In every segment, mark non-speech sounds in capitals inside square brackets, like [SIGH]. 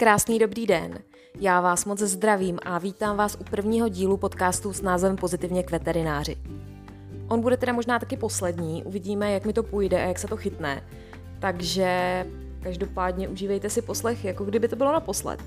Krásný dobrý den. Já vás moc zdravím a vítám vás u prvního dílu podcastu s názvem Pozitivně k veterináři. On bude teda možná taky poslední, uvidíme, jak mi to půjde a jak se to chytne. Takže každopádně užívejte si poslech, jako kdyby to bylo naposled.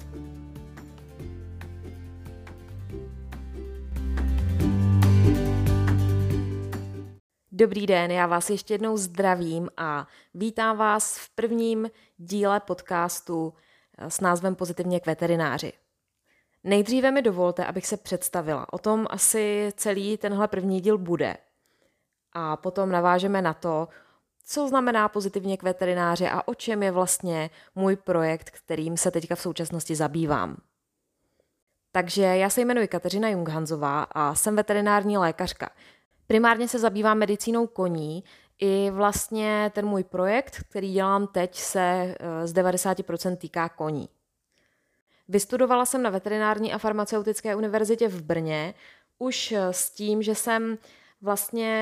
Dobrý den, já vás ještě jednou zdravím a vítám vás v prvním díle podcastu s názvem Pozitivně k veterináři. Nejdříve mi dovolte, abych se představila. O tom asi celý tenhle první díl bude. A potom navážeme na to, co znamená pozitivně k veterináři a o čem je vlastně můj projekt, kterým se teďka v současnosti zabývám. Takže já se jmenuji Kateřina Junghanzová a jsem veterinární lékařka. Primárně se zabývám medicínou koní, i vlastně ten můj projekt, který dělám teď, se eh, z 90% týká koní. Vystudovala jsem na veterinární a farmaceutické univerzitě v Brně už eh, s tím, že jsem vlastně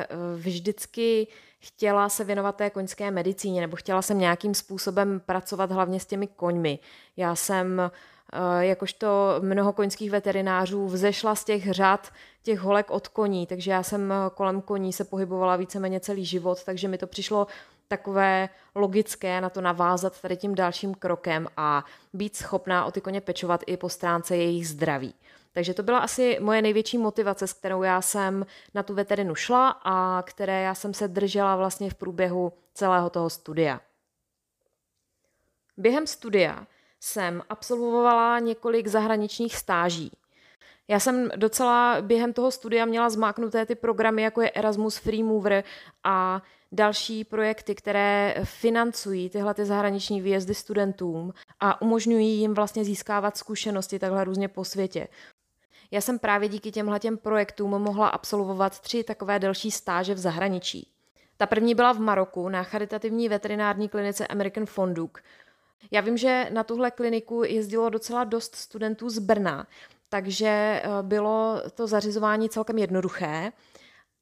eh, vždycky chtěla se věnovat té koňské medicíně, nebo chtěla jsem nějakým způsobem pracovat hlavně s těmi koňmi. Já jsem jakožto mnoho koňských veterinářů vzešla z těch řad těch holek od koní, takže já jsem kolem koní se pohybovala víceméně celý život, takže mi to přišlo takové logické na to navázat tady tím dalším krokem a být schopná o ty koně pečovat i po stránce jejich zdraví. Takže to byla asi moje největší motivace, s kterou já jsem na tu veterinu šla a které já jsem se držela vlastně v průběhu celého toho studia. Během studia jsem absolvovala několik zahraničních stáží. Já jsem docela během toho studia měla zmáknuté ty programy, jako je Erasmus Free Mover a další projekty, které financují tyhle ty zahraniční výjezdy studentům a umožňují jim vlastně získávat zkušenosti takhle různě po světě. Já jsem právě díky těmhle těm projektům mohla absolvovat tři takové delší stáže v zahraničí. Ta první byla v Maroku na charitativní veterinární klinice American Fonduk. Já vím, že na tuhle kliniku jezdilo docela dost studentů z Brna, takže eh, bylo to zařizování celkem jednoduché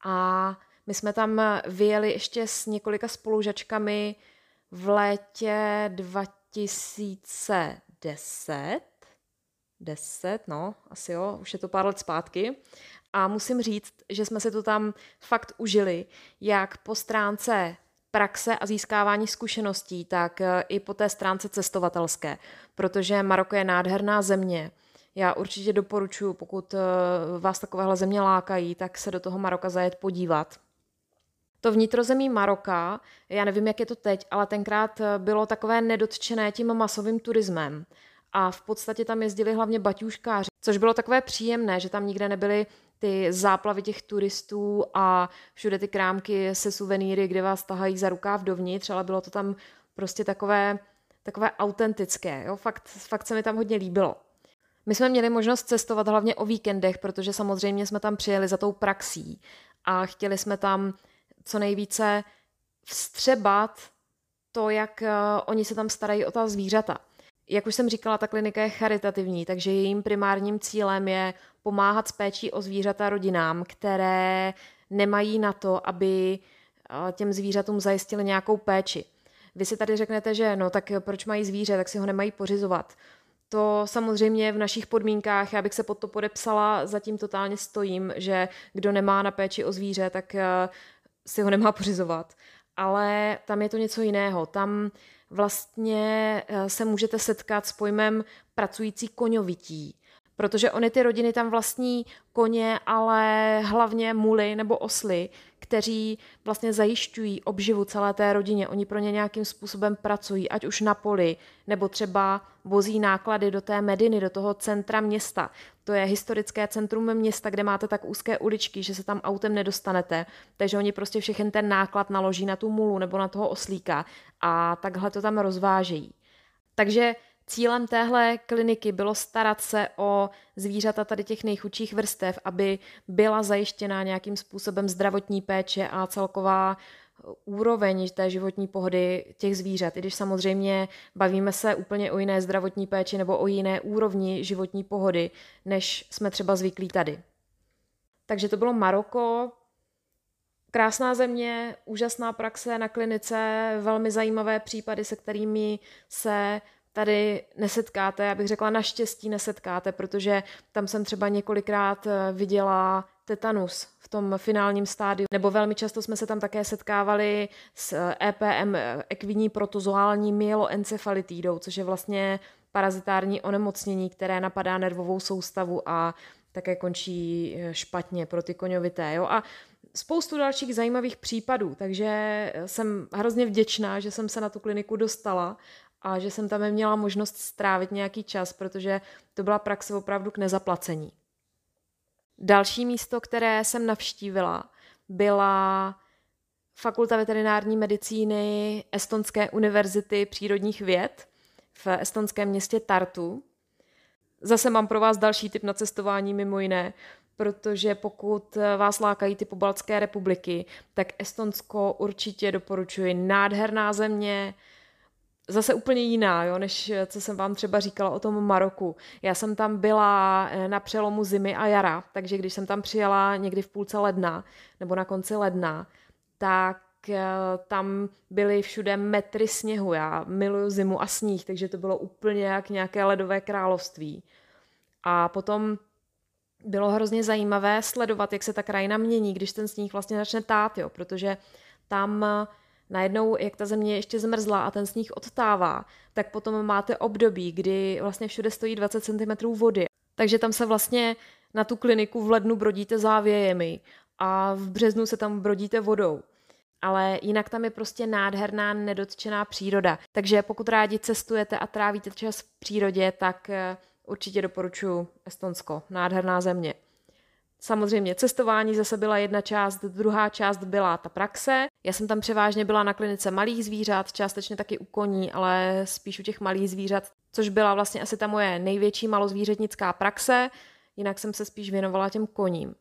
a my jsme tam vyjeli ještě s několika spolužačkami v létě 2010. 10, no, asi jo, už je to pár let zpátky. A musím říct, že jsme se to tam fakt užili, jak po stránce praxe a získávání zkušeností, tak eh, i po té stránce cestovatelské, protože Maroko je nádherná země. Já určitě doporučuji, pokud eh, vás takovéhle země lákají, tak se do toho Maroka zajet podívat. To vnitrozemí Maroka, já nevím, jak je to teď, ale tenkrát eh, bylo takové nedotčené tím masovým turismem. A v podstatě tam jezdili hlavně baťuškáři, což bylo takové příjemné, že tam nikde nebyly ty záplavy těch turistů a všude ty krámky se suvenýry, kde vás tahají za rukáv dovnitř, ale bylo to tam prostě takové, takové autentické. Jo? Fakt, fakt se mi tam hodně líbilo. My jsme měli možnost cestovat hlavně o víkendech, protože samozřejmě jsme tam přijeli za tou praxí a chtěli jsme tam co nejvíce vstřebat to, jak uh, oni se tam starají o ta zvířata. Jak už jsem říkala, ta klinika je charitativní, takže jejím primárním cílem je pomáhat s péčí o zvířata rodinám, které nemají na to, aby těm zvířatům zajistili nějakou péči. Vy si tady řeknete, že no tak proč mají zvíře, tak si ho nemají pořizovat. To samozřejmě v našich podmínkách, já bych se pod to podepsala, zatím totálně stojím, že kdo nemá na péči o zvíře, tak si ho nemá [LAUGHS] pořizovat. Ale tam je to něco jiného. Tam vlastně se můžete setkat s pojmem pracující koňovití protože oni ty rodiny tam vlastní koně, ale hlavně muly nebo osly, kteří vlastně zajišťují obživu celé té rodině. Oni pro ně nějakým způsobem pracují, ať už na poli, nebo třeba vozí náklady do té Mediny, do toho centra města. To je historické centrum města, kde máte tak úzké uličky, že se tam autem nedostanete, takže oni prostě všechen ten náklad naloží na tu mulu nebo na toho oslíka a takhle to tam rozvážejí. Takže Cílem téhle kliniky bylo starat se o zvířata tady těch nejchudších vrstev, aby byla zajištěná nějakým způsobem zdravotní péče a celková úroveň té životní pohody těch zvířat. I když samozřejmě bavíme se úplně o jiné zdravotní péči nebo o jiné úrovni životní pohody, než jsme třeba zvyklí tady. Takže to bylo Maroko, krásná země, úžasná praxe na klinice, velmi zajímavé případy, se kterými se tady nesetkáte, já bych řekla naštěstí nesetkáte, protože tam jsem třeba několikrát eh, viděla tetanus v tom finálním stádiu. Nebo velmi často jsme se tam také setkávali s EPM, ekvidní protozoální myeloencefalitidou, což je vlastně parazitární onemocnění, které napadá nervovou soustavu a také končí eh, špatně pro ty koňovité. Jo? A spoustu dalších zajímavých případů, takže jsem hrozně vděčná, že jsem se na tu kliniku dostala a že jsem tam měla možnost strávit nějaký čas, protože to byla praxe opravdu k nezaplacení. Další místo, které jsem navštívila, byla Fakulta veterinární medicíny Estonské univerzity přírodních věd v estonském městě Tartu. Zase mám pro vás další tip na cestování mimo jiné, protože pokud vás lákají ty pobaltské republiky, tak Estonsko určitě doporučuji. Nádherná země, zase úplně jiná, jo, než co jsem vám třeba říkala o tom Maroku. Já jsem tam byla eh, na přelomu zimy a jara, takže když jsem tam přijela někdy v půlce ledna nebo na konci ledna, tak eh, tam byly všude metry sněhu. Já miluju zimu a sníh, takže to bylo úplně jak nějaké ledové království. A potom bylo hrozně zajímavé sledovat, jak se ta krajina mění, když ten sníh vlastně začne tát, jo, protože tam najednou, jak ta země ještě zmrzla a ten sníh odtává, tak potom máte období, kdy vlastně všude stojí 20 cm vody. Takže tam se vlastně na tu kliniku v lednu brodíte závějemi a v březnu se tam brodíte vodou. Ale jinak tam je prostě nádherná, nedotčená příroda. Takže pokud rádi cestujete a trávíte čas v přírodě, tak eh, určitě doporučuji Estonsko. Nádherná země. Samozřejmě cestování zase byla jedna část, druhá část byla ta praxe. Já jsem tam převážně byla na klinice malých zvířat, částečně taky u koní, ale spíš u těch malých zvířat, což byla vlastně asi ta moje největší malozvířetnická praxe, jinak jsem se spíš věnovala těm koním.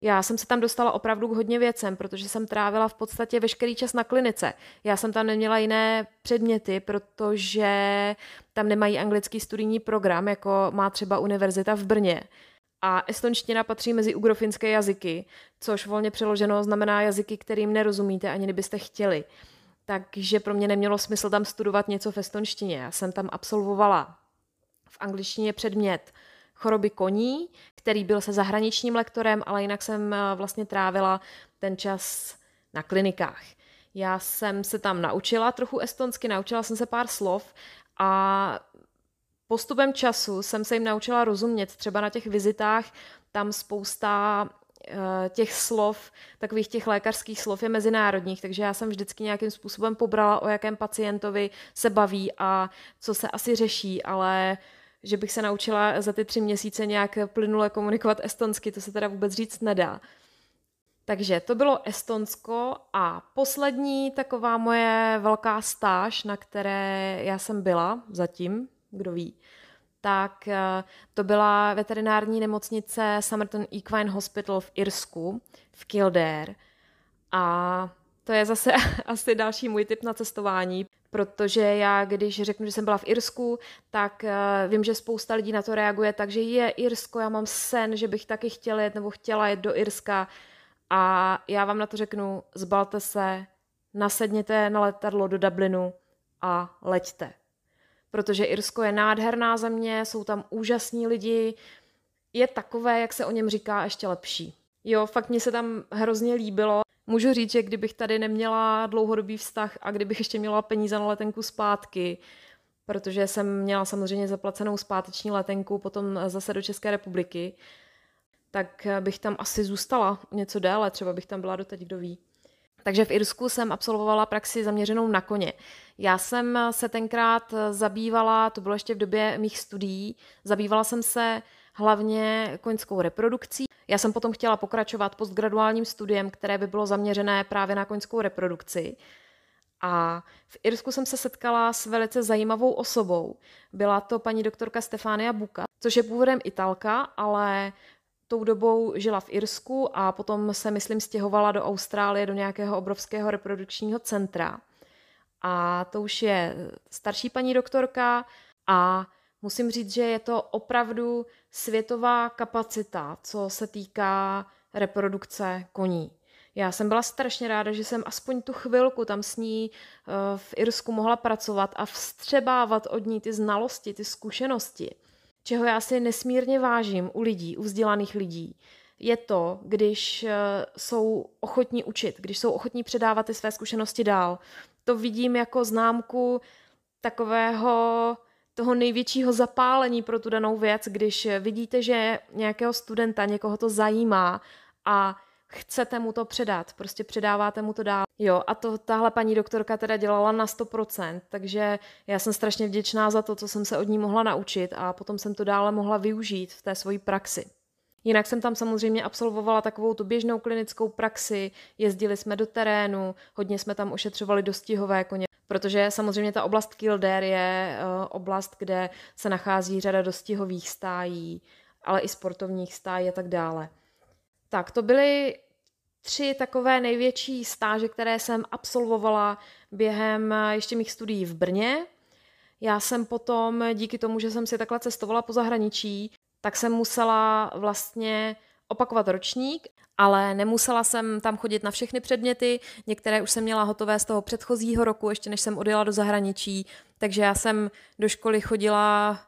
Já jsem se tam dostala opravdu k hodně věcem, protože jsem trávila v podstatě veškerý čas na klinice. Já jsem tam neměla jiné předměty, protože tam nemají anglický studijní program, jako má třeba univerzita v Brně. A estonština patří mezi ugrofinské jazyky, což volně přeloženo znamená jazyky, kterým nerozumíte, ani kdybyste chtěli. Takže pro mě nemělo smysl tam studovat něco v estonštině. Já jsem tam absolvovala v angličtině předmět choroby koní, který byl se zahraničním lektorem, ale jinak jsem eh, vlastně trávila ten čas na klinikách. Já jsem se tam naučila trochu estonsky, naučila jsem se pár slov a postupem času jsem se jim naučila rozumět. Třeba na těch vizitách tam spousta eh, těch slov, takových těch lékařských slov je mezinárodních, takže já jsem vždycky nějakým způsobem pobrala, o jakém pacientovi se baví a co se asi řeší, ale že bych se naučila za ty tři měsíce nějak plynule komunikovat estonsky, to se teda vůbec říct nedá. Takže to bylo Estonsko a poslední taková moje velká stáž, na které já jsem byla zatím, kdo ví, tak eh, to byla veterinární nemocnice Somerton Equine Hospital v Irsku, v Kildare. A to je zase [LAUGHS] asi další můj tip na cestování, protože já, když řeknu, že jsem byla v Irsku, tak uh, vím, že spousta lidí na to reaguje tak, že je Irsko, já mám sen, že bych taky chtěla jet nebo chtěla jet do Irska. A já vám na to řeknu, zbalte se, nasedněte na letadlo do Dublinu a leďte protože Irsko je nádherná země, jsou tam úžasní lidi, je takové, jak se o něm říká, ještě lepší. Jo, fakt mě se tam hrozně líbilo. Můžu říct, že kdybych tady neměla dlouhodobý vztah a kdybych ještě měla peníze na letenku zpátky, protože jsem měla samozřejmě zaplacenou zpáteční letenku potom zase do České republiky, tak bych tam asi zůstala něco déle, třeba bych tam byla doteď, kdo ví. Takže v Irsku jsem absolvovala praxi zaměřenou na koně. Já jsem se tenkrát zabývala, to bylo ještě v době mých studií, zabývala jsem se hlavně koňskou reprodukcí. Já jsem potom chtěla pokračovat postgraduálním studiem, které by bylo zaměřené právě na koňskou reprodukci. A v Irsku jsem se setkala s velice zajímavou osobou. Byla to paní doktorka Stefania Buka, což je původem Italka, ale tou dobou žila v Irsku a potom se, myslím, stěhovala do Austrálie, do nějakého obrovského reprodukčního centra. A to už je starší paní doktorka a musím říct, že je to opravdu světová kapacita, co se týká reprodukce koní. Já jsem byla strašně ráda, že jsem aspoň tu chvilku tam s ní uh, v Irsku mohla pracovat a vstřebávat od ní ty znalosti, ty zkušenosti. Čeho já si nesmírně vážím u lidí, u vzdělaných lidí, je to, když uh, jsou ochotní učit, když jsou ochotní předávat ty své zkušenosti dál. To vidím jako známku takového toho největšího zapálení pro tu danou věc, když vidíte, že nějakého studenta, někoho to zajímá a chcete mu to předat, prostě předáváte mu to dál. Jo, a to tahle paní doktorka teda dělala na 100%, takže já jsem strašně vděčná za to, co jsem se od ní mohla naučit a potom jsem to dále mohla využít v té svojí praxi. Jinak jsem tam samozřejmě absolvovala takovou tu běžnou klinickou praxi, jezdili jsme do terénu, hodně jsme tam ošetřovali dostihové koně, protože samozřejmě ta oblast Kildare je uh, oblast, kde se nachází řada dostihových stájí, ale i sportovních stájí a tak dále. Tak to byly tři takové největší stáže, které jsem absolvovala během eh, ještě mých studií v Brně. Já jsem potom, díky tomu, že jsem si takhle cestovala po zahraničí, tak jsem musela vlastně opakovat ročník, ale nemusela jsem tam chodit na všechny předměty, některé už jsem měla hotové z toho předchozího roku, ještě než jsem odjela do zahraničí, takže já jsem do školy chodila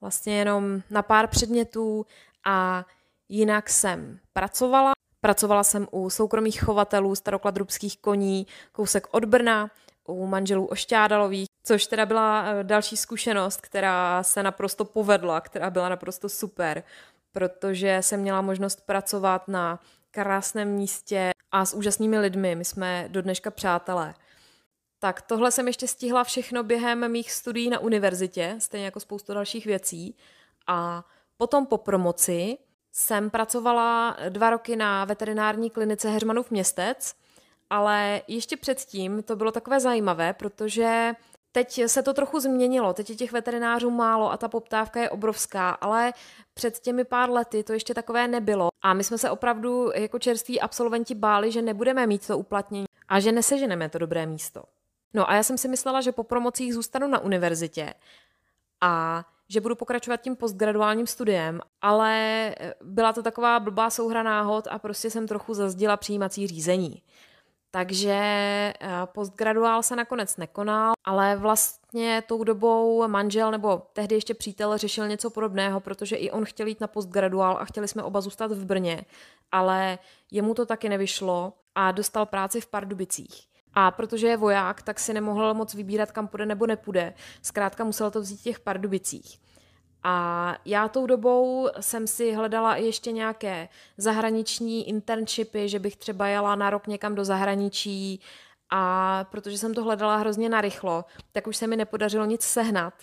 vlastně jenom na pár předmětů a jinak jsem pracovala. Pracovala jsem u soukromých chovatelů starokladrubských koní, kousek od Brna, u manželů Ošťádalových, což teda byla eh, další zkušenost, která se naprosto povedla, která byla naprosto super, protože jsem měla možnost pracovat na krásném místě a s úžasnými lidmi. My jsme do dneška přátelé. Tak tohle jsem ještě stihla všechno během mých studií na univerzitě, stejně jako spoustu dalších věcí. A potom po promoci jsem pracovala dva roky na veterinární klinice Heřmanův městec, ale ještě předtím to bylo takové zajímavé, protože Teď se to trochu změnilo, teď je těch veterinářů málo a ta poptávka je obrovská, ale před těmi pár lety to ještě takové nebylo. A my jsme se opravdu jako čerství absolventi báli, že nebudeme mít to uplatnění a že neseženeme to dobré místo. No a já jsem si myslela, že po promocích zůstanu na univerzitě a že budu pokračovat tím postgraduálním studiem, ale byla to taková blbá souhra náhod a prostě jsem trochu zazdila přijímací řízení. Takže eh, postgraduál se nakonec nekonal, ale vlastně tou dobou manžel nebo tehdy ještě přítel řešil něco podobného, protože i on chtěl jít na postgraduál a chtěli jsme oba zůstat v Brně, ale jemu to taky nevyšlo a dostal práci v Pardubicích. A protože je voják, tak si nemohl moc vybírat, kam půjde nebo nepůjde. Zkrátka musel to vzít v těch Pardubicích. A já tou dobou jsem si hledala ještě nějaké zahraniční internshipy, že bych třeba jela na rok někam do zahraničí a protože jsem to hledala hrozně narychlo, tak už se mi nepodařilo nic sehnat,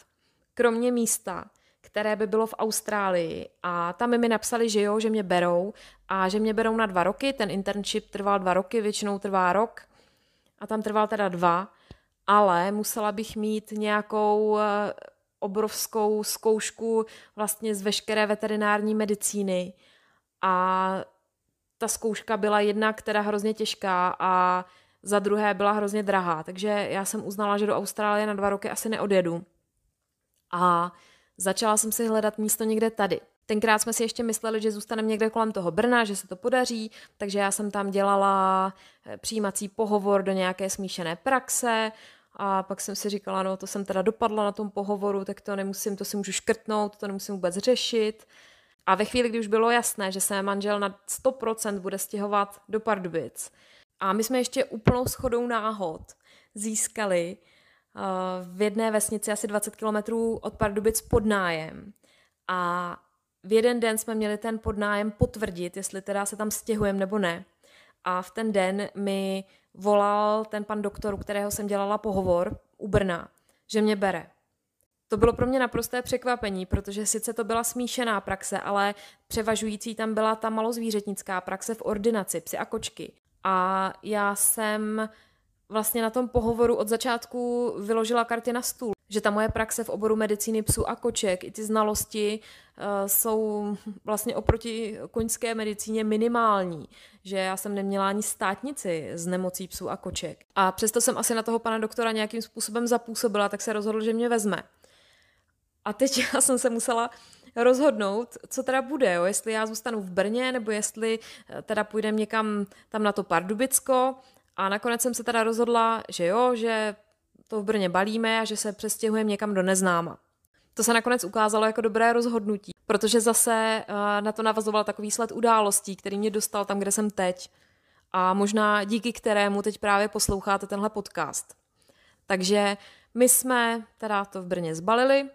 kromě místa, které by bylo v Austrálii. A tam mi napsali, že jo, že mě berou a že mě berou na dva roky. Ten internship trval dva roky, většinou trvá rok a tam trval teda dva, ale musela bych mít nějakou eh, obrovskou zkoušku vlastně z veškeré veterinární medicíny a ta zkouška byla jedna, která hrozně těžká a za druhé byla hrozně drahá, takže já jsem uznala, že do Austrálie na dva roky asi neodjedu. A začala jsem si hledat místo někde tady. Tenkrát jsme si ještě mysleli, že zůstaneme někde kolem toho Brna, že se to podaří, takže já jsem tam dělala eh, přijímací pohovor do nějaké smíšené praxe, a pak jsem si říkala, no to jsem teda dopadla na tom pohovoru, tak to nemusím, to si můžu škrtnout, to nemusím vůbec řešit. A ve chvíli, kdy už bylo jasné, že se manžel na 100% bude stěhovat do Pardubic, a my jsme ještě úplnou schodou náhod získali uh, v jedné vesnici asi 20 kilometrů od Pardubic podnájem. A v jeden den jsme měli ten podnájem potvrdit, jestli teda se tam stěhujeme nebo ne. A v ten den mi volal ten pan doktor, u kterého jsem dělala pohovor u Brna, že mě bere. To bylo pro mě naprosté překvapení, protože sice to byla smíšená praxe, ale převažující tam byla ta malozvířetnická praxe v ordinaci, psy a kočky. A já jsem vlastně na tom pohovoru od začátku vyložila karty na stůl že ta moje praxe v oboru medicíny psů a koček, i ty znalosti uh, jsou vlastně oproti koňské medicíně minimální, že já jsem neměla ani státnici z nemocí psů a koček. A přesto jsem asi na toho pana doktora nějakým způsobem zapůsobila, tak se rozhodl, že mě vezme. A teď [LAUGHS] já jsem se musela rozhodnout, co teda bude, jo? jestli já zůstanu v Brně, nebo jestli eh, teda půjdem někam tam na to Pardubicko. A nakonec jsem se teda rozhodla, že jo, že to v Brně balíme a že se přestěhujeme někam do neznáma. To se nakonec ukázalo jako dobré rozhodnutí, protože zase eh, na to navazoval takový sled událostí, který mě dostal tam, kde jsem teď a možná díky kterému teď právě posloucháte tenhle podcast. Takže my jsme teda to v Brně zbalili,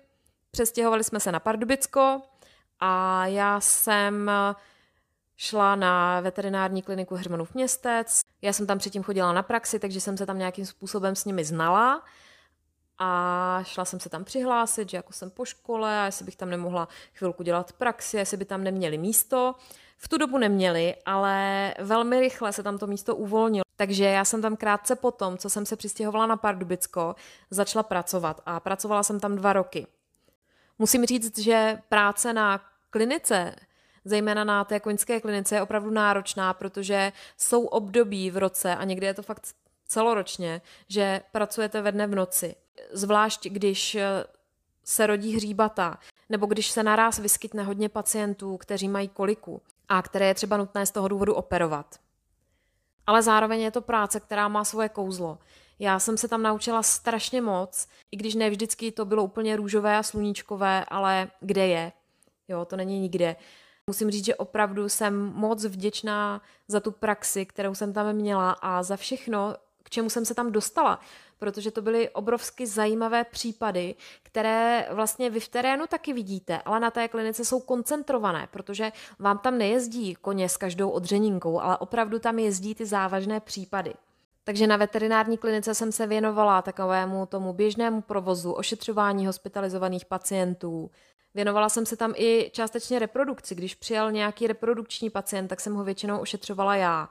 přestěhovali jsme se na Pardubicko a já jsem šla na veterinární kliniku Hermanův městec. Já jsem tam předtím chodila na praxi, takže jsem se tam nějakým způsobem s nimi znala a šla jsem se tam přihlásit, že jako jsem po škole a jestli bych tam nemohla chvilku dělat praxi, jestli by tam neměli místo. V tu dobu neměli, ale velmi rychle se tam to místo uvolnilo. Takže já jsem tam krátce potom, co jsem se přistěhovala na Pardubicko, začala pracovat a pracovala jsem tam dva roky. Musím říct, že práce na klinice, zejména na té koňské klinice, je opravdu náročná, protože jsou období v roce a někdy je to fakt celoročně, že pracujete ve dne v noci. Zvlášť když se rodí hříbata, nebo když se naraz vyskytne hodně pacientů, kteří mají koliku a které je třeba nutné z toho důvodu operovat. Ale zároveň je to práce, která má svoje kouzlo. Já jsem se tam naučila strašně moc, i když ne vždycky to bylo úplně růžové a sluníčkové, ale kde je? Jo, to není nikde. Musím říct, že opravdu jsem moc vděčná za tu praxi, kterou jsem tam měla a za všechno, k čemu jsem se tam dostala protože to byly obrovsky zajímavé případy, které vlastně vy v terénu taky vidíte, ale na té klinice jsou koncentrované, protože vám tam nejezdí koně s každou odřeninkou, ale opravdu tam jezdí ty závažné případy. Takže na veterinární klinice jsem se věnovala takovému tomu běžnému provozu, ošetřování hospitalizovaných pacientů. Věnovala jsem se tam i částečně reprodukci. Když přijel nějaký reprodukční pacient, tak jsem ho většinou ošetřovala já.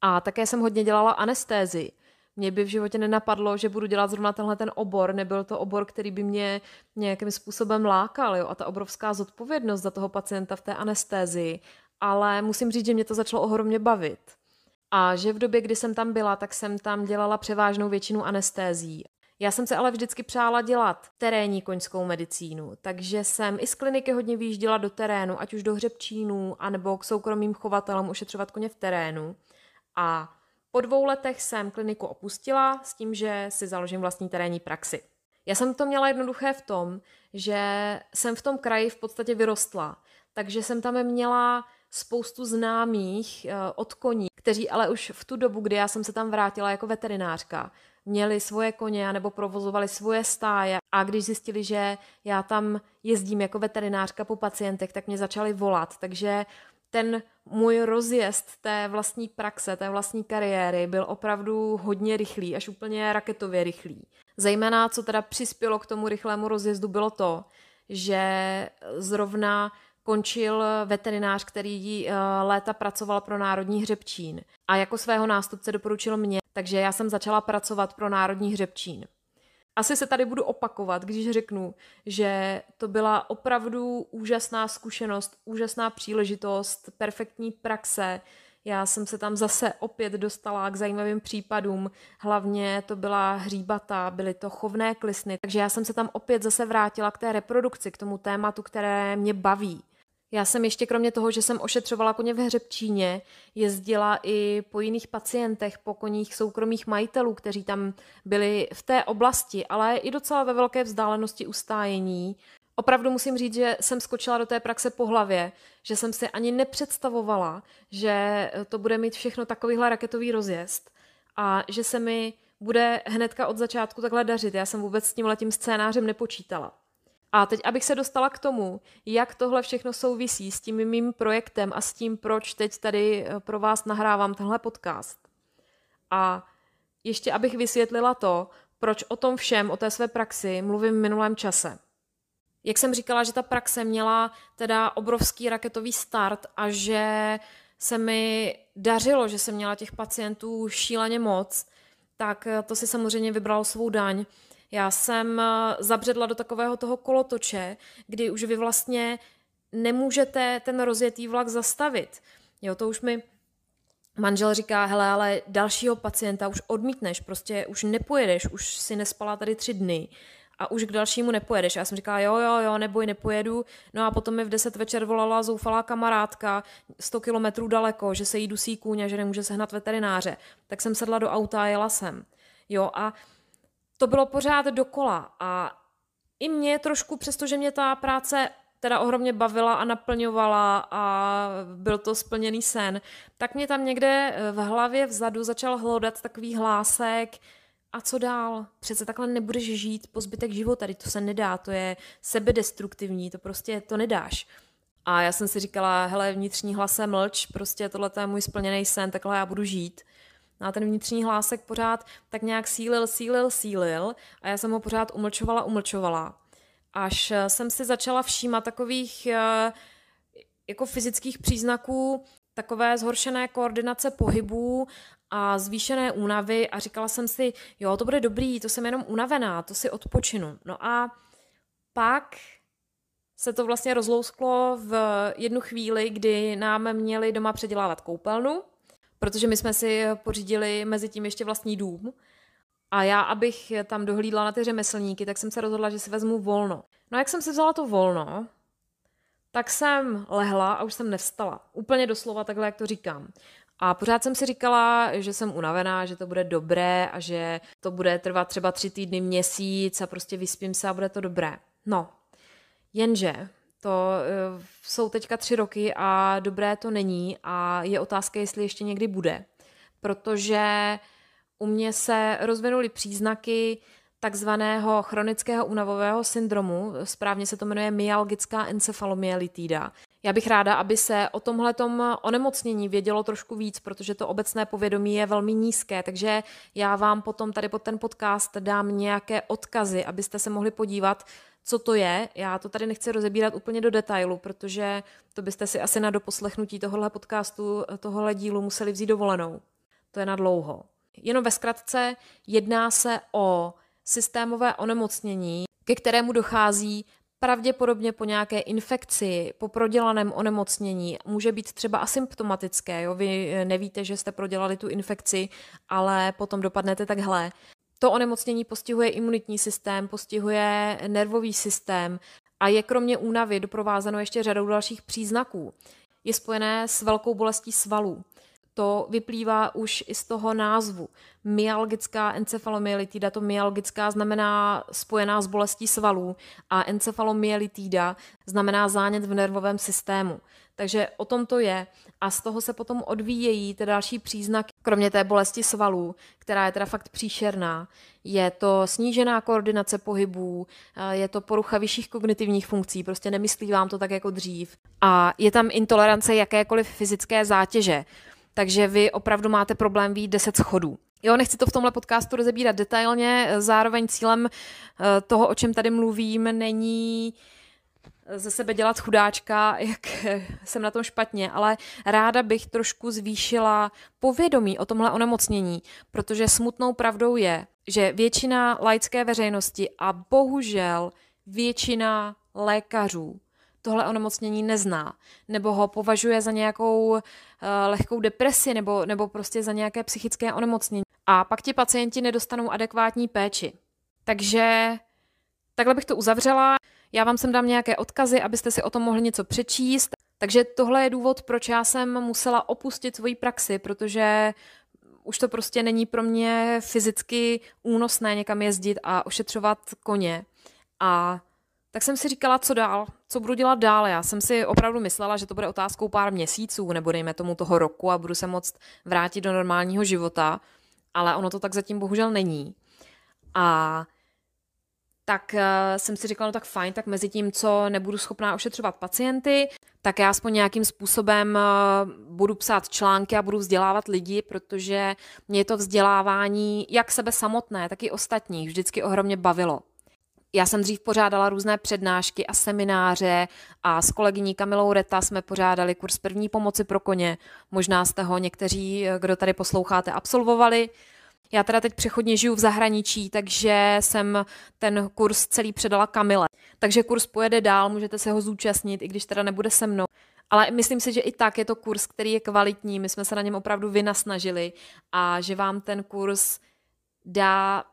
A také jsem hodně dělala anestézi. Mě by v životě nenapadlo, že budu dělat zrovna tenhle ten obor. Nebyl to obor, který by mě nějakým způsobem lákal. Jo? A ta obrovská zodpovědnost za toho pacienta v té anestézii. Ale musím říct, že mě to začalo ohromně bavit. A že v době, kdy jsem tam byla, tak jsem tam dělala převážnou většinu anestézí. Já jsem se ale vždycky přála dělat terénní koňskou medicínu, takže jsem i z kliniky hodně výjížděla do terénu, ať už do hřebčínů, anebo k soukromým chovatelům ošetřovat koně v terénu. A po dvou letech jsem kliniku opustila s tím, že si založím vlastní terénní praxi. Já jsem to měla jednoduché v tom, že jsem v tom kraji v podstatě vyrostla, takže jsem tam měla spoustu známých uh, od koní, kteří ale už v tu dobu, kdy já jsem se tam vrátila jako veterinářka, měli svoje koně nebo provozovali svoje stáje. A když zjistili, že já tam jezdím jako veterinářka po pacientech, tak mě začali volat, takže ten můj rozjezd té vlastní praxe, té vlastní kariéry byl opravdu hodně rychlý, až úplně raketově rychlý. Zejména, co teda přispělo k tomu rychlému rozjezdu, bylo to, že zrovna končil veterinář, který eh, léta pracoval pro Národní hřebčín. A jako svého nástupce doporučil mě, takže já jsem začala pracovat pro Národní hřebčín. Asi se tady budu opakovat, když řeknu, že to byla opravdu úžasná zkušenost, úžasná příležitost, perfektní praxe. Já jsem se tam zase opět dostala k zajímavým případům. Hlavně to byla hříbata, byly to chovné klisny, takže já jsem se tam opět zase vrátila k té reprodukci, k tomu tématu, které mě baví. Já jsem ještě kromě toho, že jsem ošetřovala koně v Hřebčíně, jezdila i po jiných pacientech, po koních soukromých majitelů, kteří tam byli v té oblasti, ale i docela ve velké vzdálenosti ustájení. Opravdu musím říct, že jsem skočila do té praxe po hlavě, že jsem si ani nepředstavovala, že to bude mít všechno takovýhle raketový rozjezd a že se mi bude hnedka od začátku takhle dařit. Já jsem vůbec s tím scénářem nepočítala. A teď, abych se dostala k tomu, jak tohle všechno souvisí s tím mým projektem a s tím, proč teď tady eh, pro vás nahrávám tenhle podcast. A ještě abych vysvětlila to, proč o tom všem, o té své praxi mluvím v minulém čase. Jak jsem říkala, že ta praxe měla teda obrovský raketový start a že se mi dařilo, že jsem měla těch pacientů šíleně moc, tak eh, to si samozřejmě vybralo svou daň. Já jsem eh, zabředla do takového toho kolotoče, kdy už vy vlastně nemůžete ten rozjetý vlak zastavit. Jo, to už mi manžel říká, hele, ale dalšího pacienta už odmítneš, prostě už nepojedeš, už si nespala tady tři dny. a už k dalšímu nepojedeš. Já jsem říkala, jo, jo, jo, neboj, nepojedu. No a potom mi v 10 večer volala zoufalá kamarádka 100 kilometrů daleko, že se jí dusí kůň a že nemůže sehnat veterináře. Tak jsem sedla do auta a jela jsem. Jo, a to bylo pořád dokola. A i mě trošku, přestože mě ta práce teda ohromně bavila a naplňovala a byl to splněný sen, tak mě tam někde v hlavě vzadu začal hlodat takový hlásek, a co dál? Přece takhle nebudeš žít po zbytek života, to se nedá, to je sebedestruktivní, to prostě to nedáš. A já jsem si říkala, hele, vnitřní hlase mlč, prostě tohle je můj splněný sen, takhle já budu žít. No a ten vnitřní hlásek pořád tak nějak sílil, sílil, sílil a já jsem ho pořád umlčovala, umlčovala. Až jsem si začala všímat takových eh, jako fyzických příznaků, takové zhoršené koordinace pohybů a zvýšené únavy a říkala jsem si, jo, to bude dobrý, to jsem jenom unavená, to si odpočinu. No a pak se to vlastně rozlousklo v jednu chvíli, kdy nám měli doma předělávat koupelnu, protože my jsme si pořídili mezi tím ještě vlastní dům. A já, abych tam dohlídla na ty řemeslníky, tak jsem se rozhodla, že si vezmu volno. No jak jsem si vzala to volno, tak jsem lehla a už jsem nevstala. Úplně doslova takhle, jak to říkám. A pořád jsem si říkala, že jsem unavená, že to bude dobré a že to bude trvat třeba tři týdny, měsíc a prostě vyspím se a bude to dobré. No, jenže to uh, jsou teďka tři roky a dobré to není a je otázka, jestli ještě někdy bude. Protože u mě se rozvinuly příznaky takzvaného chronického únavového syndromu, správně se to jmenuje myalgická encefalomyelitída. Já bych ráda, aby se o tomhletom onemocnění vědělo trošku víc, protože to obecné povědomí je velmi nízké, takže já vám potom tady pod ten podcast dám nějaké odkazy, abyste se mohli podívat, co to je. Já to tady nechci rozebírat úplně do detailu, protože to byste si asi na doposlechnutí tohohle podcastu, tohohle dílu museli vzít dovolenou. To je na dlouho. Jenom ve zkratce jedná se o systémové onemocnění, ke kterému dochází pravděpodobně po nějaké infekci, po prodělaném onemocnění, může být třeba asymptomatické, jo? vy nevíte, že jste prodělali tu infekci, ale potom dopadnete takhle. To onemocnění postihuje imunitní systém, postihuje nervový systém a je kromě únavy doprovázeno ještě řadou dalších příznaků. Je spojené s velkou bolestí svalů. To vyplývá už i z toho názvu. Myalgická encefalomyelitída, to myalgická znamená spojená s bolestí svalů a encefalomyelitída znamená zánět v nervovém systému. Takže o tom to je a z toho se potom odvíjejí ty další příznaky, kromě té bolesti svalů, která je teda fakt příšerná. Je to snížená koordinace pohybů, je to porucha vyšších kognitivních funkcí, prostě nemyslí vám to tak jako dřív. A je tam intolerance jakékoliv fyzické zátěže takže vy opravdu máte problém výjít 10 schodů. Jo, nechci to v tomhle podcastu rozebírat detailně, zároveň cílem eh, toho, o čem tady mluvím, není ze sebe dělat chudáčka, [LAUGHS] jak jsem na tom špatně, ale ráda bych trošku zvýšila povědomí o tomhle onemocnění, protože smutnou pravdou je, že většina laické veřejnosti a bohužel většina lékařů tohle onemocnění nezná, nebo ho považuje za nějakou uh, lehkou depresi, nebo, nebo prostě za nějaké psychické onemocnění. A pak ti pacienti nedostanou adekvátní péči. Takže takhle bych to uzavřela. Já vám sem dám nějaké odkazy, abyste si o tom mohli něco přečíst. Takže tohle je důvod, proč já jsem musela opustit svoji praxi, protože už to prostě není pro mě fyzicky únosné někam jezdit a ošetřovat koně. A tak jsem si říkala, co dál, co budu dělat dál. Já jsem si opravdu myslela, že to bude otázkou pár měsíců, nebo dejme tomu toho roku a budu se moct vrátit do normálního života, ale ono to tak zatím bohužel není. A tak uh, jsem si říkala, no tak fajn, tak mezi tím, co nebudu schopná ošetřovat pacienty, tak já aspoň nějakým způsobem uh, budu psát články a budu vzdělávat lidi, protože mě to vzdělávání, jak sebe samotné, tak i ostatních, vždycky ohromně bavilo. Já jsem dřív pořádala různé přednášky a semináře a s kolegyní Kamilou Reta jsme pořádali kurz první pomoci pro koně. Možná jste ho někteří, kdo tady posloucháte, absolvovali. Já teda teď přechodně žiju v zahraničí, takže jsem ten kurz celý předala Kamile. Takže kurz pojede dál, můžete se ho zúčastnit, i když teda nebude se mnou. Ale myslím si, že i tak je to kurz, který je kvalitní, my jsme se na něm opravdu vynasnažili a že vám ten kurz dá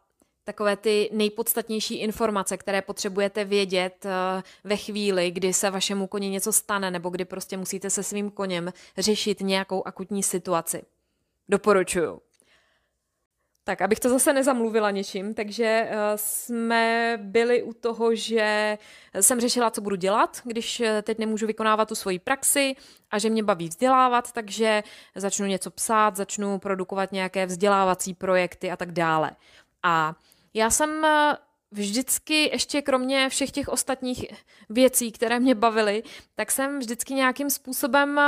takové ty nejpodstatnější informace, které potřebujete vědět eh, ve chvíli, kdy se vašemu koni něco stane, nebo kdy prostě musíte se svým koněm řešit nějakou akutní situaci. Doporučuju. Tak, abych to zase nezamluvila něčím, takže uh, jsme byli u toho, že jsem řešila, co budu dělat, když eh, teď nemůžu vykonávat tu svoji praxi a že mě baví vzdělávat, takže začnu něco psát, začnu produkovat nějaké vzdělávací projekty a tak dále. A já jsem eh, vždycky, ještě kromě všech těch ostatních věcí, které mě bavily, tak jsem vždycky nějakým způsobem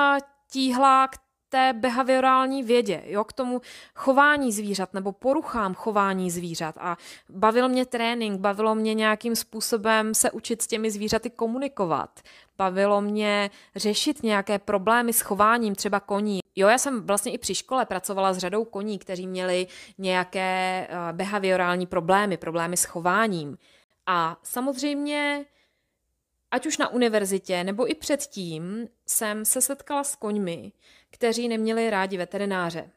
tíhla k té behaviorální vědě, jo, k tomu chování zvířat nebo poruchám chování zvířat. A bavil mě trénink, bavilo mě nějakým způsobem se učit s těmi zvířaty komunikovat. Bavilo mě řešit nějaké problémy s chováním třeba koní. Jo, já jsem vlastně i při škole pracovala s řadou koní, kteří měli nějaké eh, behaviorální problémy, problémy s chováním. A samozřejmě ať už na univerzitě nebo i předtím jsem se setkala s koňmi, kteří neměli rádi veterináře.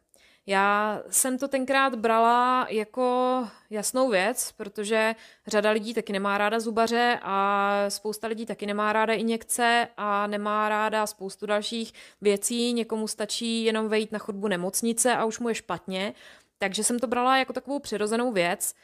Já jsem to tenkrát brala jako jasnou věc, protože řada lidí taky nemá ráda zubaře a spousta lidí taky nemá ráda injekce a nemá ráda spoustu dalších věcí. Někomu stačí jenom vejít na chodbu nemocnice a už mu je špatně. Takže jsem to brala jako takovou přirozenou věc.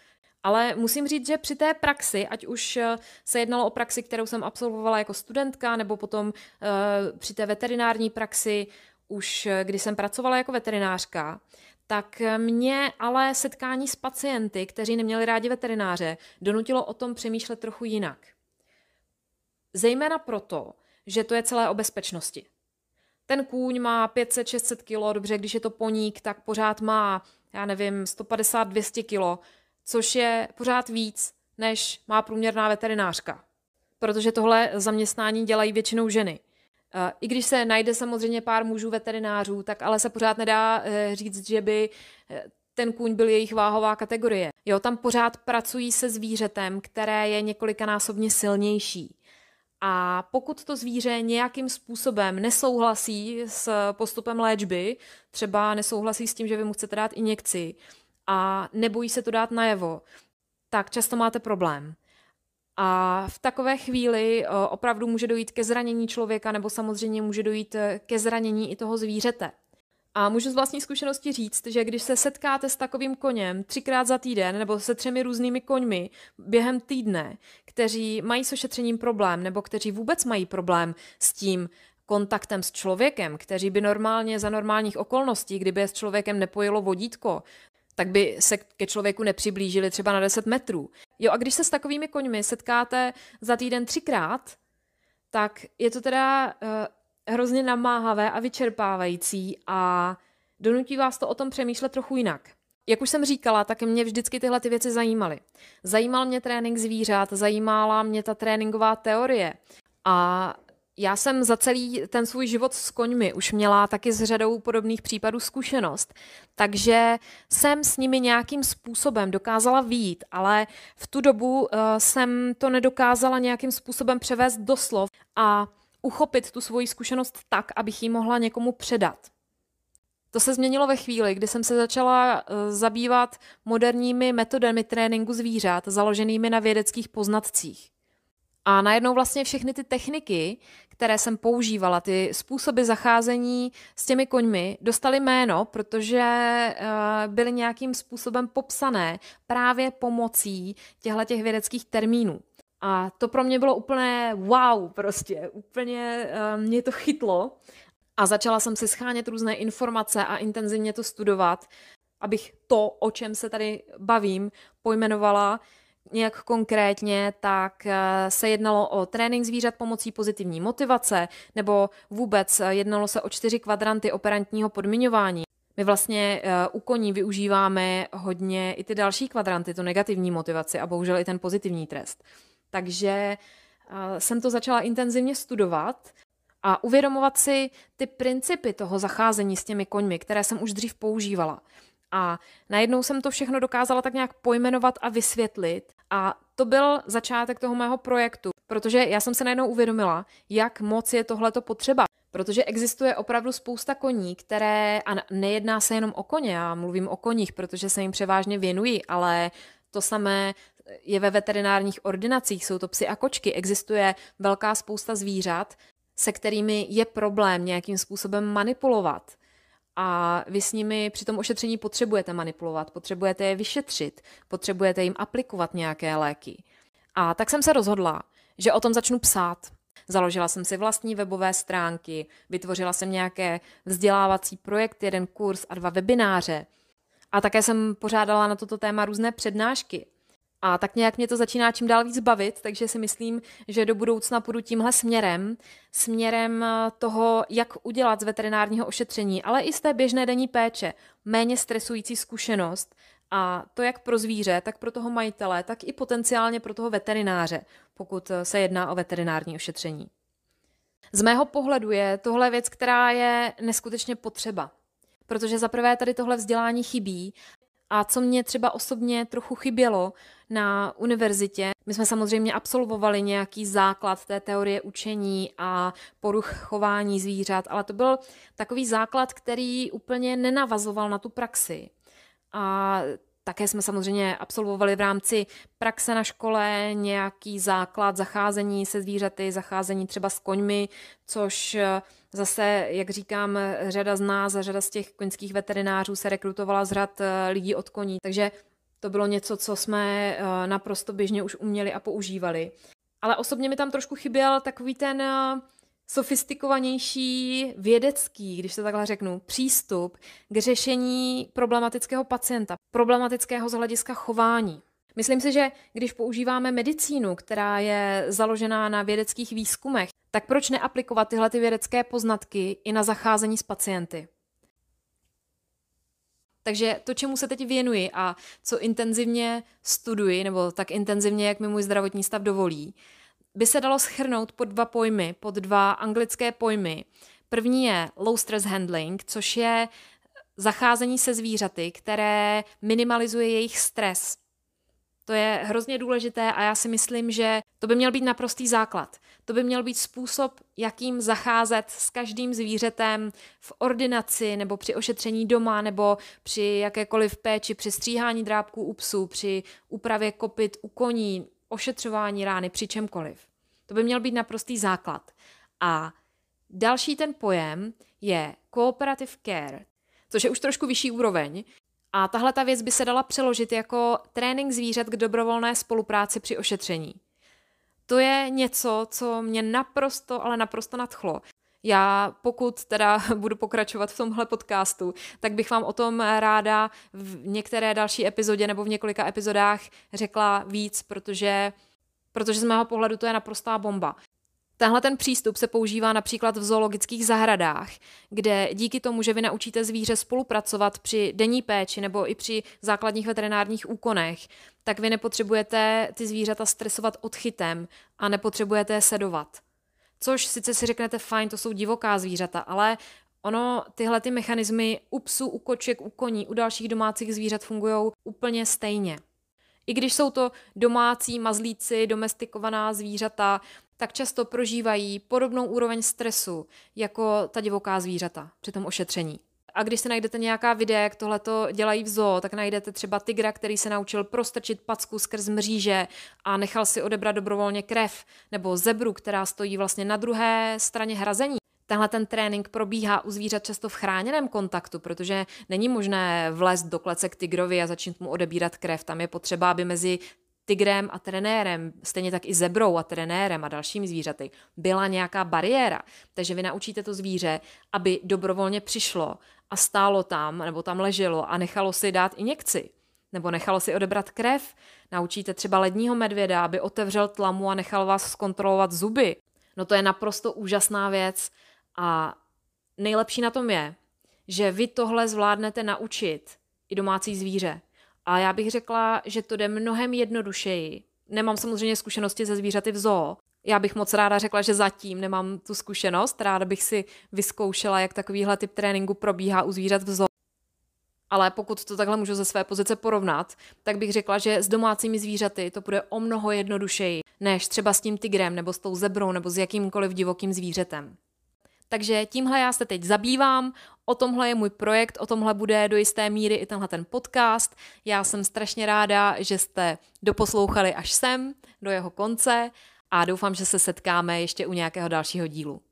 Ale musím říct, že při té praxi, ať už se jednalo o praxi, kterou jsem absolvovala jako studentka, nebo potom uh, při té veterinární praxi, už eh, když jsem pracovala jako veterinářka, tak mě ale setkání s pacienty, kteří neměli rádi veterináře, donutilo o tom přemýšlet trochu jinak. Zejména proto, že to je celé o bezpečnosti. Ten kůň má 500-600 kg, dobře, když je to poník, tak pořád má, já nevím, 150-200 kg, což je pořád víc, než má průměrná veterinářka. Protože tohle zaměstnání dělají většinou ženy. I když se najde samozřejmě pár mužů veterinářů, tak ale se pořád nedá eh, říct, že by eh, ten kůň byl jejich váhová kategorie. Jo, tam pořád pracují se zvířetem, které je několikanásobně silnější. A pokud to zvíře nějakým způsobem nesouhlasí s postupem léčby, třeba nesouhlasí s tím, že vy mu chcete dát injekci a nebojí se to dát najevo, tak často máte problém. A v takové chvíli eh, opravdu může dojít ke zranění člověka, nebo samozřejmě může dojít eh, ke zranění i toho zvířete. A můžu z vlastní zkušenosti říct, že když se setkáte s takovým koněm třikrát za týden nebo se třemi různými koňmi během týdne, kteří mají s ošetřením problém nebo kteří vůbec mají problém s tím kontaktem s člověkem, kteří by normálně za normálních okolností, kdyby s člověkem nepojilo vodítko, tak by se ke člověku nepřiblížili třeba na 10 metrů. Jo, a když se s takovými koňmi setkáte za týden třikrát, tak je to teda uh, hrozně namáhavé a vyčerpávající a donutí vás to o tom přemýšlet trochu jinak. Jak už jsem říkala, tak mě vždycky tyhle ty věci zajímaly. Zajímal mě trénink zvířat, zajímala mě ta tréninková teorie. A já jsem za celý ten svůj život s koňmi už měla taky s řadou podobných případů zkušenost, takže jsem s nimi nějakým způsobem dokázala výjít, ale v tu dobu uh, jsem to nedokázala nějakým způsobem převést do slov a uchopit tu svoji zkušenost tak, abych ji mohla někomu předat. To se změnilo ve chvíli, kdy jsem se začala uh, zabývat moderními metodami tréninku zvířat, založenými na vědeckých poznatcích. A najednou vlastně všechny ty techniky, které jsem používala, ty způsoby zacházení s těmi koňmi, dostaly jméno, protože uh, byly nějakým způsobem popsané právě pomocí těchto těch vědeckých termínů. A to pro mě bylo úplně wow, prostě, úplně uh, mě to chytlo. A začala jsem si schánět různé informace a intenzivně to studovat, abych to, o čem se tady bavím, pojmenovala nějak konkrétně, tak eh, se jednalo o trénink zvířat pomocí pozitivní motivace, nebo vůbec eh, jednalo se o čtyři kvadranty operantního podmiňování. My vlastně uh, u koní využíváme hodně i ty další kvadranty, tu negativní motivaci a bohužel i ten pozitivní trest. Takže jsem to začala intenzivně studovat a uvědomovat si ty principy toho zacházení s těmi koňmi, které jsem už dřív používala. A najednou jsem to všechno dokázala tak nějak pojmenovat a vysvětlit. A to byl začátek toho mého projektu, protože já jsem se najednou uvědomila, jak moc je tohleto potřeba. Protože existuje opravdu spousta koní, které, a nejedná se jenom o koně, já mluvím o koních, protože se jim převážně věnuji, ale To samé je ve veterinárních ordinacích, jsou to psy a kočky. Existuje velká spousta zvířat, se kterými je problém nějakým způsobem manipulovat. A vy s nimi při tom ošetření potřebujete manipulovat, potřebujete je vyšetřit, potřebujete jim aplikovat nějaké léky. A tak jsem se rozhodla, že o tom začnu psát. Založila jsem si vlastní webové stránky, vytvořila jsem nějaké vzdělávací projekty, jeden kurz a dva webináře. A také jsem pořádala na toto téma různé přednášky. A tak nějak mě to začíná čím dál víc bavit, takže si myslím, že do budoucna půjdu tímhle směrem, směrem toho, jak udělat z veterinárního ošetření, ale i z té běžné denní péče méně stresující zkušenost a to jak pro zvíře, tak pro toho majitele, tak i potenciálně pro toho veterináře, pokud se jedná o veterinární ošetření. Z mého pohledu je tohle věc, která je neskutečně potřeba. Protože za prvé tady tohle vzdělání chybí a co mě třeba osobně trochu chybělo na univerzitě, my jsme samozřejmě absolvovali nějaký základ té teorie učení a poruch chování zvířat, ale to byl takový základ, který úplně nenavazoval na tu praxi. A také jsme samozřejmě absolvovali v rámci praxe na škole nějaký základ zacházení se zvířaty, zacházení třeba s koňmi, což zase, jak říkám, řada z nás a řada z těch koňských veterinářů se rekrutovala z řad eh, lidí od koní. Takže to bylo něco, co jsme eh, naprosto běžně už uměli a používali. Ale osobně mi tam trošku chyběl takový ten sofistikovanější vědecký, když to takhle řeknu, přístup k řešení problematického pacienta, problematického z hlediska chování. Myslím si, že když používáme medicínu, která je založená na vědeckých výzkumech, tak proč neaplikovat tyhle ty vědecké poznatky i na zacházení s pacienty? Takže to, čemu se teď věnuji a co intenzivně studuji, nebo tak intenzivně, jak mi můj zdravotní stav dovolí, by se dalo schrnout pod dva pojmy, pod dva anglické pojmy. První je low stress handling, což je zacházení se zvířaty, které minimalizuje jejich stres. To je hrozně důležité a já si myslím, že to by měl být naprostý základ. To by měl být způsob, jakým zacházet s každým zvířetem v ordinaci nebo při ošetření doma nebo při jakékoliv péči, při stříhání drápků u psů, při úpravě kopit u koní, ošetřování rány při čemkoliv. To by měl být naprostý základ. A další ten pojem je cooperative care, což je už trošku vyšší úroveň. A tahle ta věc by se dala přeložit jako trénink zvířat k dobrovolné spolupráci při ošetření. To je něco, co mě naprosto, ale naprosto nadchlo. Já pokud teda [LAUGHS] budu pokračovat v tomhle podcastu, tak bych vám o tom ráda v některé další epizodě nebo v několika epizodách řekla víc, protože, protože z mého pohledu to je naprostá bomba. Tenhle ten přístup se používá například v zoologických zahradách, kde díky tomu, že vy naučíte zvíře spolupracovat při denní péči nebo i při základních veterinárních úkonech, tak vy nepotřebujete ty zvířata stresovat odchytem a nepotřebujete je sedovat. Což sice si řeknete, fajn, to jsou divoká zvířata, ale ono, tyhle ty mechanismy u psů, u koček, u koní, u dalších domácích zvířat fungují úplně stejně. I když jsou to domácí mazlíci, domestikovaná zvířata, tak často prožívají podobnou úroveň stresu jako ta divoká zvířata při tom ošetření. A když se najdete nějaká videa, jak tohle to dělají v zoo, tak najdete třeba tygra, který se naučil prostrčit packu skrz mříže a nechal si odebrat dobrovolně krev, nebo zebru, která stojí vlastně na druhé straně hrazení. Tenhle ten trénink probíhá u zvířat často v chráněném kontaktu, protože není možné vlézt do klece k tigrovi a začít mu odebírat krev. Tam je potřeba, aby mezi tigrem a trenérem, stejně tak i zebrou a trenérem a dalšími zvířaty, byla nějaká bariéra. Takže vy naučíte to zvíře, aby dobrovolně přišlo a stálo tam, nebo tam leželo a nechalo si dát injekci, nebo nechalo si odebrat krev. Naučíte třeba ledního medvěda, aby otevřel tlamu a nechal vás zkontrolovat zuby. No to je naprosto úžasná věc a nejlepší na tom je, že vy tohle zvládnete naučit i domácí zvíře. A já bych řekla, že to jde mnohem jednodušeji. Nemám samozřejmě zkušenosti ze zvířaty v zoo. Já bych moc ráda řekla, že zatím nemám tu zkušenost. Ráda bych si vyzkoušela, jak takovýhle typ tréninku probíhá u zvířat v zoo. Ale pokud to takhle můžu ze své pozice porovnat, tak bych řekla, že s domácími zvířaty to bude o mnoho jednodušeji, než třeba s tím tigrem nebo s tou zebrou nebo s jakýmkoliv divokým zvířetem. Takže tímhle já se teď zabývám, O tomhle je můj projekt, o tomhle bude do jisté míry i tenhle ten podcast. Já jsem strašně ráda, že jste doposlouchali až sem, do jeho konce a doufám, že se setkáme ještě u nějakého dalšího dílu.